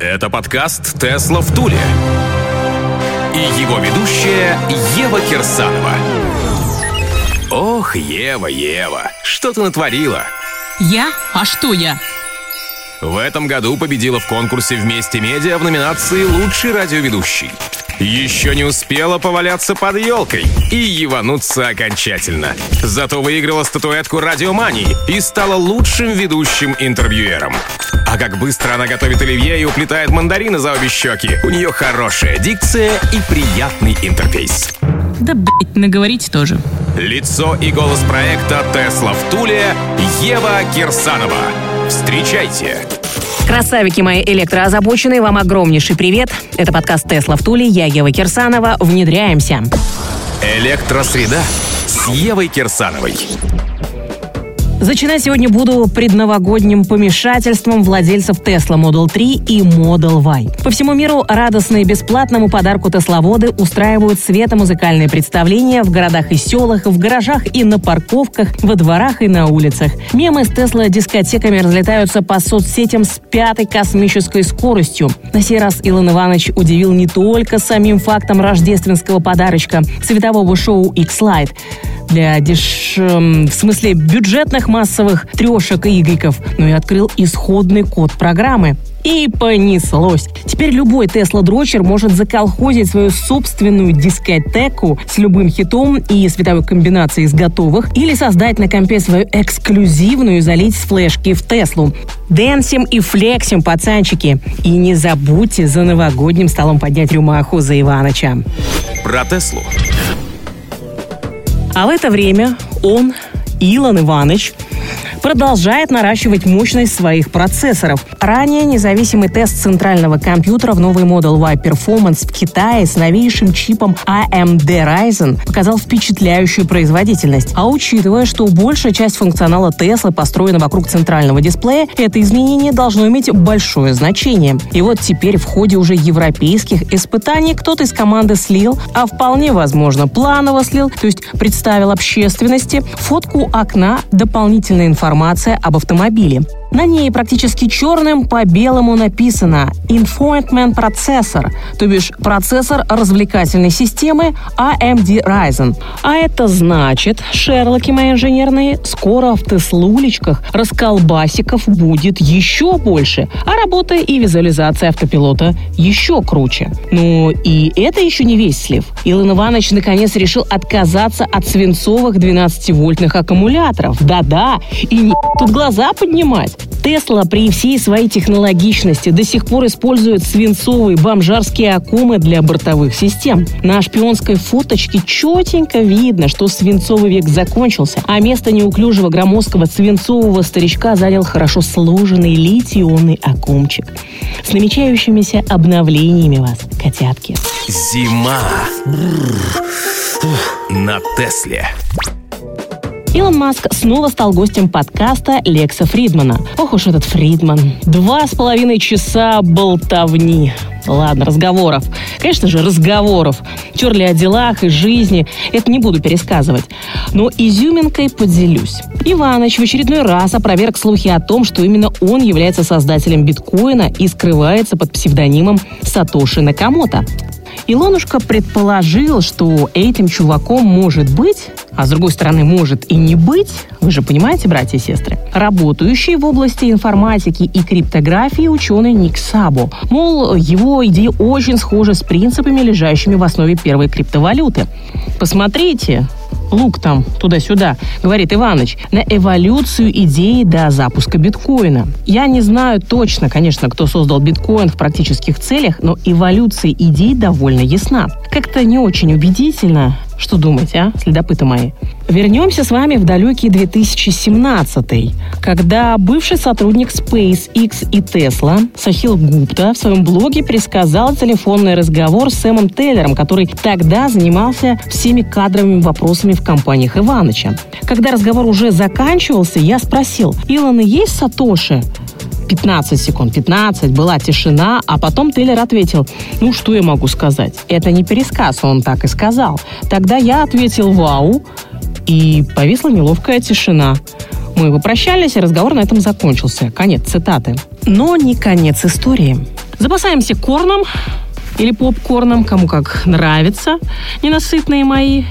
Это подкаст «Тесла в Туле». И его ведущая Ева Кирсанова. Ох, Ева, Ева, что ты натворила? Я? А что я? В этом году победила в конкурсе «Вместе медиа» в номинации «Лучший радиоведущий». Еще не успела поваляться под елкой и евануться окончательно. Зато выиграла статуэтку радиомании и стала лучшим ведущим интервьюером. А как быстро она готовит оливье и уплетает мандарины за обе щеки. У нее хорошая дикция и приятный интерфейс. Да, блять, наговорите тоже. Лицо и голос проекта «Тесла в Туле» Ева Кирсанова. Встречайте! Красавики мои электроозабоченные, вам огромнейший привет. Это подкаст «Тесла в Туле», я Ева Кирсанова. Внедряемся. Электросреда с Евой Кирсановой. Начинать сегодня буду предновогодним помешательством владельцев Tesla Model 3 и Model Y. По всему миру радостно и бесплатному подарку тесловоды устраивают светомузыкальные представления в городах и селах, в гаражах и на парковках, во дворах и на улицах. Мемы с Тесла дискотеками разлетаются по соцсетям с пятой космической скоростью. На сей раз Илон Иванович удивил не только самим фактом рождественского подарочка светового шоу X-Light для деш... в смысле бюджетных массовых трешек и игреков, но и открыл исходный код программы. И понеслось. Теперь любой Тесла дрочер может заколхозить свою собственную дискотеку с любым хитом и световой комбинацией из готовых или создать на компе свою эксклюзивную и залить с флешки в Теслу. Дэнсим и флексим, пацанчики. И не забудьте за новогодним столом поднять рюмаху за Иваныча. Про Теслу. А в это время он, Илон Иванович, продолжает наращивать мощность своих процессоров. Ранее независимый тест центрального компьютера в новый Model Y Performance в Китае с новейшим чипом AMD Ryzen показал впечатляющую производительность. А учитывая, что большая часть функционала Tesla построена вокруг центрального дисплея, это изменение должно иметь большое значение. И вот теперь в ходе уже европейских испытаний кто-то из команды слил, а вполне возможно планово слил, то есть представил общественности фотку окна дополнительной информация об автомобиле. На ней практически черным по белому написано Infotainment Processor, то бишь процессор развлекательной системы AMD Ryzen. А это значит, шерлоки мои инженерные, скоро в Теслулечках расколбасиков будет еще больше, а работа и визуализация автопилота еще круче. Ну и это еще не весь слив. Илон Иванович наконец решил отказаться от свинцовых 12-вольтных аккумуляторов. Да-да, и не тут глаза поднимать. Тесла при всей своей технологичности до сих пор использует свинцовые бомжарские аккумы для бортовых систем. На шпионской фоточке четенько видно, что свинцовый век закончился, а место неуклюжего громоздкого свинцового старичка занял хорошо сложенный литий-ионный аккумчик. С намечающимися обновлениями вас, котятки. Зима. На Тесле. Илон Маск снова стал гостем подкаста Лекса Фридмана. Ох уж этот Фридман. Два с половиной часа болтовни. Ладно, разговоров. Конечно же, разговоров. Терли о делах и жизни. Это не буду пересказывать. Но изюминкой поделюсь. Иваныч в очередной раз опроверг слухи о том, что именно он является создателем биткоина и скрывается под псевдонимом Сатоши Накамото. Илонушка предположил, что этим чуваком может быть, а с другой стороны может и не быть, вы же понимаете, братья и сестры, работающий в области информатики и криптографии ученый Ник Сабо. Мол, его идеи очень схожи с принципами, лежащими в основе первой криптовалюты. Посмотрите, лук там туда-сюда, говорит Иваныч, на эволюцию идеи до запуска биткоина. Я не знаю точно, конечно, кто создал биткоин в практических целях, но эволюция идей довольно ясна. Как-то не очень убедительно, что думаете, а, следопыты мои? Вернемся с вами в далекий 2017 когда бывший сотрудник SpaceX и Tesla Сахил Гупта в своем блоге предсказал телефонный разговор с Сэмом Тейлером, который тогда занимался всеми кадровыми вопросами в компаниях Иваныча. Когда разговор уже заканчивался, я спросил, Илона, есть Сатоши? 15 секунд, 15, была тишина, а потом Тейлер ответил, ну что я могу сказать? Это не пересказ, он так и сказал. Тогда я ответил «Вау», и повисла неловкая тишина. Мы попрощались, и разговор на этом закончился. Конец цитаты. Но не конец истории. Запасаемся корном или попкорном, кому как нравится, ненасытные мои.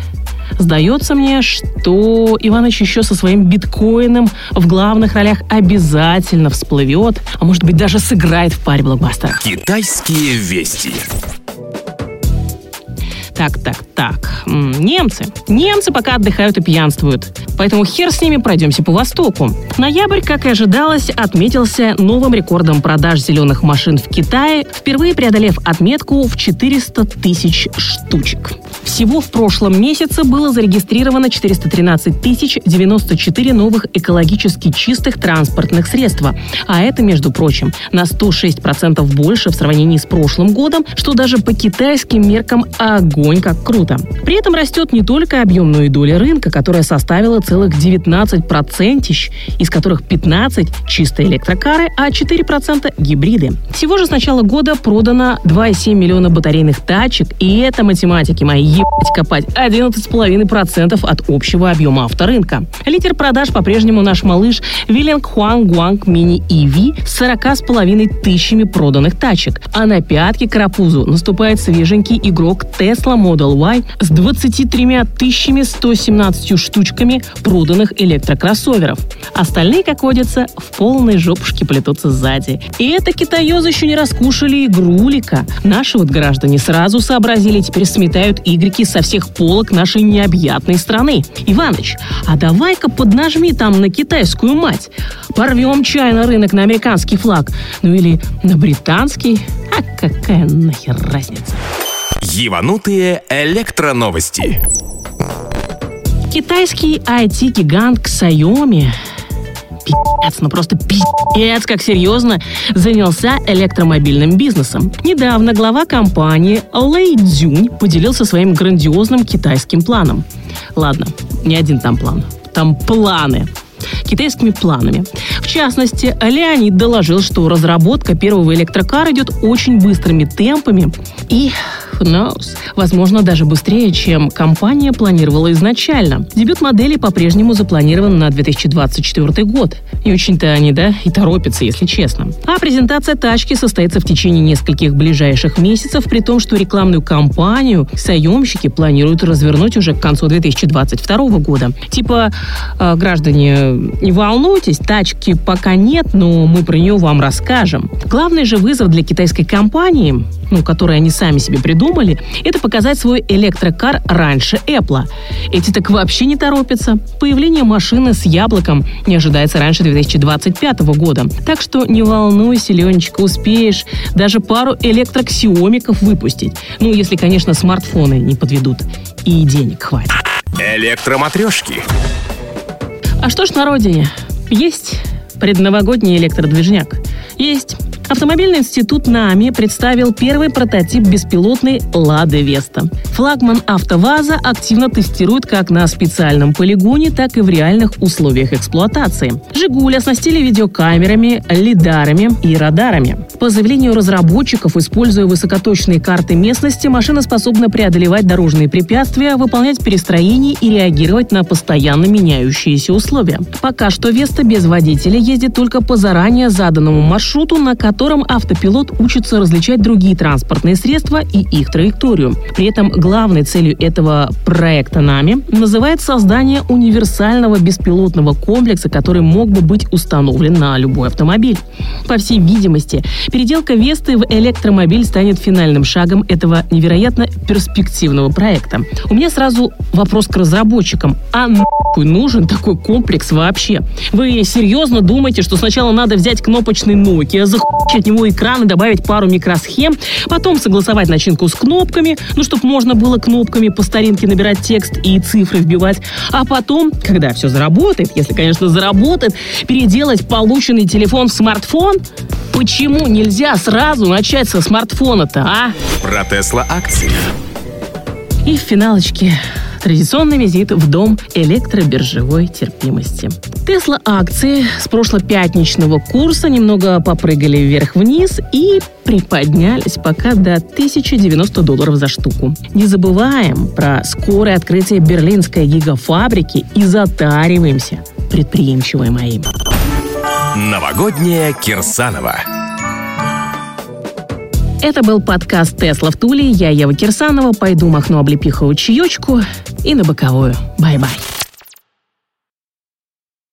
Сдается мне, что Иваныч еще со своим биткоином в главных ролях обязательно всплывет, а может быть даже сыграет в паре блокбастеров. Китайские вести. Так, так, так. Немцы. Немцы пока отдыхают и пьянствуют. Поэтому хер с ними пройдемся по Востоку. Ноябрь, как и ожидалось, отметился новым рекордом продаж зеленых машин в Китае, впервые преодолев отметку в 400 тысяч штучек. Всего в прошлом месяце было зарегистрировано 413 тысяч 94 новых экологически чистых транспортных средства. А это, между прочим, на 106% больше в сравнении с прошлым годом, что даже по китайским меркам огонь как круто. При этом растет не только объемная доля рынка, которая составила целых 19%, из которых 15 чистые электрокары, а 4% гибриды. Всего же с начала года продано 2,7 миллиона батарейных тачек, и это математики мои, ебать копать, 11,5% от общего объема авторынка. Лидер продаж по-прежнему наш малыш Вилен Хуан Гуанг Мини EV с 40,5 тысячами проданных тачек. А на пятки карапузу наступает свеженький игрок Tesla Model Y с 23 тысячами 117 штучками проданных электрокроссоверов. Остальные, как водится, в полной жопушке плетутся сзади. И это китаёзы еще не раскушали игрулика. Наши вот граждане сразу сообразили, теперь сметают игреки со всех полок нашей необъятной страны. Иваныч, а давай-ка поднажми там на китайскую мать. Порвем чай на рынок на американский флаг. Ну или на британский. А какая нахер разница? Еванутые электроновости. Китайский IT-гигант Xiaomi пиздец, ну просто пиздец, как серьезно занялся электромобильным бизнесом. Недавно глава компании Лэй Цзюнь поделился своим грандиозным китайским планом. Ладно, не один там план, там планы китайскими планами. В частности, Леонид доложил, что разработка первого электрокара идет очень быстрыми темпами и knows, возможно, даже быстрее, чем компания планировала изначально. Дебют модели по-прежнему запланирован на 2024 год. И очень-то они, да, и торопятся, если честно. А презентация тачки состоится в течение нескольких ближайших месяцев, при том, что рекламную кампанию съемщики планируют развернуть уже к концу 2022 года. Типа, э, граждане, не волнуйтесь, тачки пока нет, но мы про нее вам расскажем. Главный же вызов для китайской компании, ну, который они сами себе придумали, это показать свой электрокар раньше Apple. Эти так вообще не торопятся. Появление машины с яблоком не ожидается раньше 2025 года. Так что не волнуйся, Ленечка, успеешь даже пару электроксиомиков выпустить. Ну, если, конечно, смартфоны не подведут и денег хватит. Электроматрешки. А что ж на родине? Есть предновогодний электродвижняк. Есть Автомобильный институт НАМИ представил первый прототип беспилотной «Лады Веста». Флагман «АвтоВАЗа» активно тестирует как на специальном полигоне, так и в реальных условиях эксплуатации. «Жигуль» оснастили видеокамерами, лидарами и радарами. По заявлению разработчиков, используя высокоточные карты местности, машина способна преодолевать дорожные препятствия, выполнять перестроения и реагировать на постоянно меняющиеся условия. Пока что «Веста» без водителя ездит только по заранее заданному маршруту, на котором котором автопилот учится различать другие транспортные средства и их траекторию. При этом главной целью этого проекта нами называется создание универсального беспилотного комплекса, который мог бы быть установлен на любой автомобиль. По всей видимости, переделка Весты в электромобиль станет финальным шагом этого невероятно перспективного проекта. У меня сразу вопрос к разработчикам. А нахуй нужен такой комплекс вообще? Вы серьезно думаете, что сначала надо взять кнопочный Nokia, захуй от него экран и добавить пару микросхем, потом согласовать начинку с кнопками, ну, чтобы можно было кнопками по старинке набирать текст и цифры вбивать, а потом, когда все заработает, если, конечно, заработает, переделать полученный телефон в смартфон? Почему нельзя сразу начать со смартфона-то, а? Про Тесла акции. И в финалочке Традиционный визит в дом электробиржевой терпимости. Тесла акции с прошлопятничного курса немного попрыгали вверх-вниз и приподнялись пока до 1090 долларов за штуку. Не забываем про скорое открытие берлинской гигафабрики и затариваемся, предприимчивые мои. Новогодняя Кирсанова. Это был подкаст «Тесла в Туле». Я Ева Кирсанова. Пойду махну облепихову чаечку и на боковую. Bye-bye.